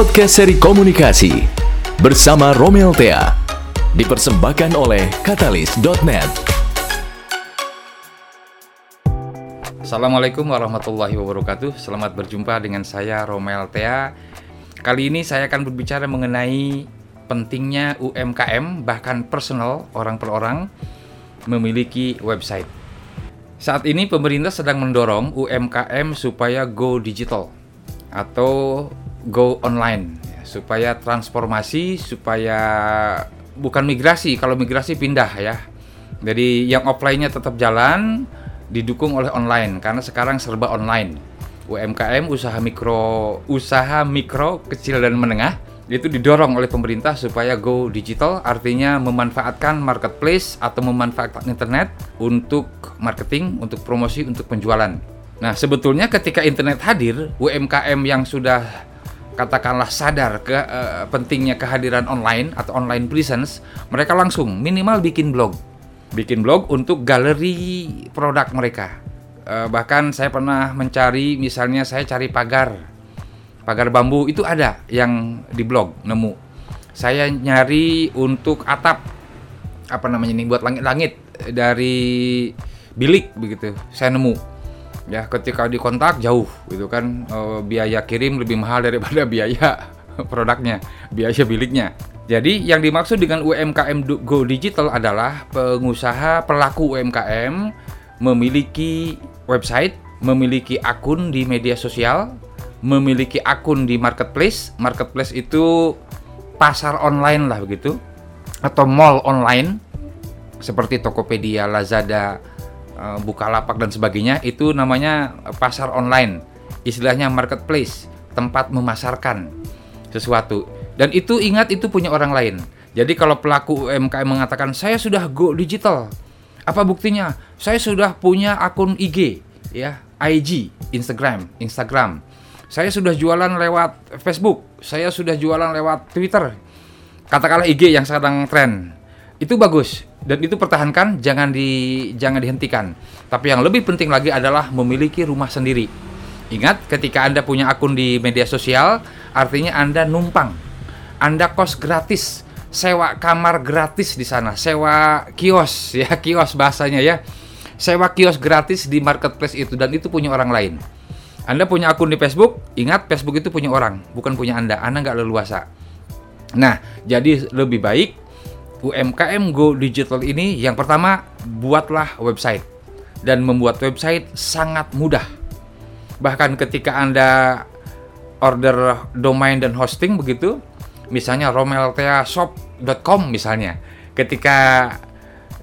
podcast seri komunikasi bersama Romel Tea dipersembahkan oleh Katalis.net. Assalamualaikum warahmatullahi wabarakatuh. Selamat berjumpa dengan saya Romel Tea. Kali ini saya akan berbicara mengenai pentingnya UMKM bahkan personal orang per orang memiliki website. Saat ini pemerintah sedang mendorong UMKM supaya go digital atau go online ya, supaya transformasi supaya bukan migrasi kalau migrasi pindah ya. Jadi yang offline-nya tetap jalan didukung oleh online karena sekarang serba online. UMKM usaha mikro usaha mikro kecil dan menengah itu didorong oleh pemerintah supaya go digital artinya memanfaatkan marketplace atau memanfaatkan internet untuk marketing, untuk promosi, untuk penjualan. Nah, sebetulnya ketika internet hadir, UMKM yang sudah katakanlah sadar ke uh, pentingnya kehadiran online atau online presence, mereka langsung minimal bikin blog. Bikin blog untuk galeri produk mereka. Uh, bahkan saya pernah mencari misalnya saya cari pagar. Pagar bambu itu ada yang di blog nemu. Saya nyari untuk atap apa namanya ini buat langit-langit dari bilik begitu. Saya nemu ya ketika dikontak jauh gitu kan e, biaya kirim lebih mahal daripada biaya produknya biaya biliknya. Jadi yang dimaksud dengan UMKM Go Digital adalah pengusaha pelaku UMKM memiliki website memiliki akun di media sosial memiliki akun di marketplace. Marketplace itu pasar online lah begitu atau mall online seperti Tokopedia, Lazada, Eh, Bukalapak dan sebagainya itu namanya pasar online. Istilahnya marketplace, tempat memasarkan sesuatu. Dan itu ingat itu punya orang lain. Jadi kalau pelaku UMKM mengatakan saya sudah go digital, apa buktinya? Saya sudah punya akun IG, ya, IG, Instagram, Instagram. Saya sudah jualan lewat Facebook, saya sudah jualan lewat Twitter. Katakanlah IG yang sekarang tren. Itu bagus dan itu pertahankan jangan di jangan dihentikan. Tapi yang lebih penting lagi adalah memiliki rumah sendiri. Ingat ketika anda punya akun di media sosial artinya anda numpang. Anda kos gratis sewa kamar gratis di sana sewa kios ya kios bahasanya ya. Sewa kios gratis di marketplace itu dan itu punya orang lain. Anda punya akun di Facebook ingat Facebook itu punya orang bukan punya anda. Anda nggak leluasa. Nah jadi lebih baik UMKM Go Digital ini yang pertama buatlah website dan membuat website sangat mudah. Bahkan ketika Anda order domain dan hosting begitu, misalnya romelteashop.com misalnya. Ketika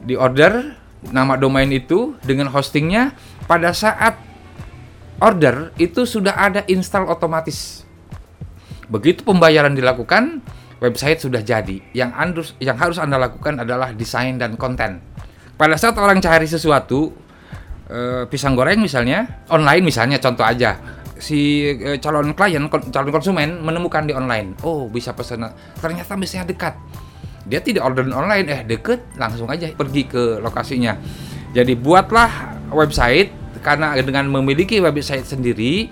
di order nama domain itu dengan hostingnya pada saat order itu sudah ada install otomatis. Begitu pembayaran dilakukan, website sudah jadi. Yang harus yang harus Anda lakukan adalah desain dan konten. Pada saat orang cari sesuatu eh, pisang goreng misalnya, online misalnya contoh aja. Si eh, calon klien, calon konsumen menemukan di online. Oh, bisa pesan. Ternyata misalnya dekat. Dia tidak order online, eh deket, langsung aja pergi ke lokasinya. Jadi buatlah website karena dengan memiliki website sendiri,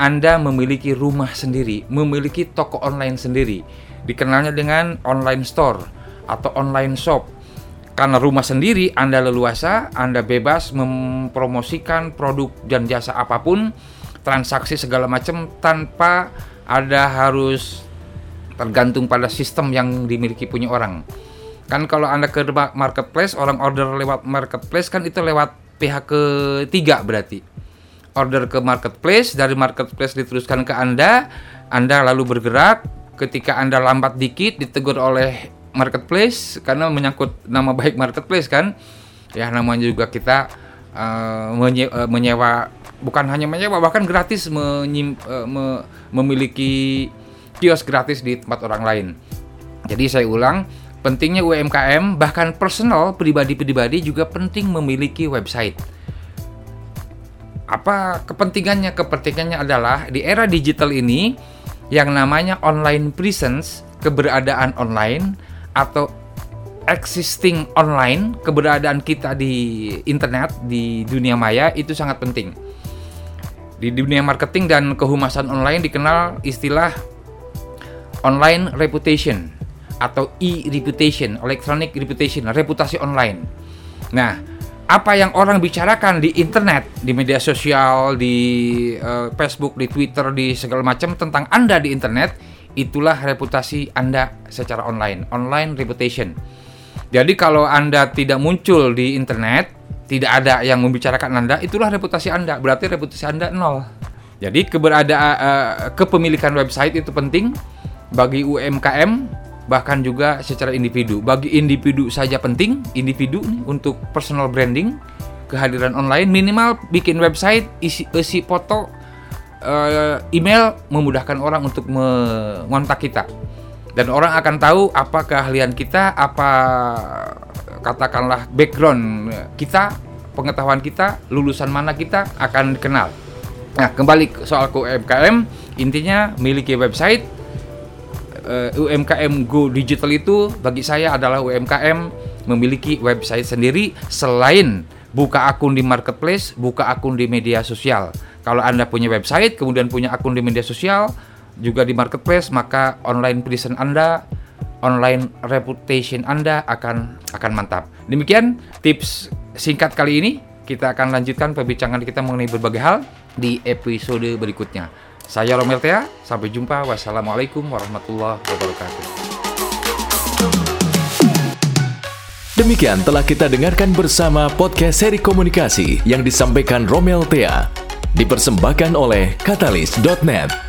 Anda memiliki rumah sendiri, memiliki toko online sendiri dikenalnya dengan online store atau online shop. Karena rumah sendiri, Anda leluasa, Anda bebas mempromosikan produk dan jasa apa pun, transaksi segala macam tanpa ada harus tergantung pada sistem yang dimiliki punya orang. Kan kalau Anda ke marketplace, orang order lewat marketplace kan itu lewat pihak ketiga berarti. Order ke marketplace, dari marketplace diteruskan ke Anda, Anda lalu bergerak, ketika Anda lambat dikit ditegur oleh marketplace karena menyangkut nama baik marketplace kan. Ya namanya juga kita uh, menye uh, menyewa bukan hanya menyewa bahkan gratis menyim, uh, me memiliki kios gratis di tempat orang lain. Jadi saya ulang, pentingnya UMKM bahkan personal pribadi-pribadi juga penting memiliki website. Apa kepentingannya? Kepentingannya adalah di era digital ini yang namanya online presence, keberadaan online atau existing online, keberadaan kita di internet, di dunia maya itu sangat penting. Di dunia marketing dan kehumasan online dikenal istilah online reputation atau e-reputation, electronic reputation, reputasi online. Nah, apa yang orang bicarakan di internet, di media sosial, di uh, Facebook, di Twitter, di segala macam tentang Anda di internet, itulah reputasi Anda secara online, online reputation. Jadi kalau Anda tidak muncul di internet, tidak ada yang membicarakan Anda, itulah reputasi Anda. Berarti reputasi Anda nol. Jadi keberadaan uh, kepemilikan website itu penting bagi UMKM bahkan juga secara individu. Bagi individu saja penting, individu nih untuk personal branding, kehadiran online minimal bikin website, isi, isi foto, uh, email memudahkan orang untuk mengontak kita. Dan orang akan tahu apa keahlian kita, apa katakanlah background kita, pengetahuan kita, lulusan mana kita akan dikenal. Nah, kembali ke soal ke UMKM, intinya miliki website. Uh, eh, UMKM Go Digital itu bagi saya adalah UMKM memiliki website sendiri selain buka akun di marketplace, buka akun di media sosial. Kalau Anda punya website, kemudian punya akun di media sosial, juga di marketplace, maka online presence Anda, online reputation Anda akan akan mantap. Demikian tips singkat kali ini. Kita akan lanjutkan perbincangan kita mengenai berbagai hal di episode berikutnya. Saya Romel Tea, sampai jumpa. Wassalamualaikum warahmatullahi wabarakatuh. Demikian telah kita dengarkan bersama podcast seri komunikasi yang disampaikan Romel Tea. Dipersembahkan oleh Katalis.net.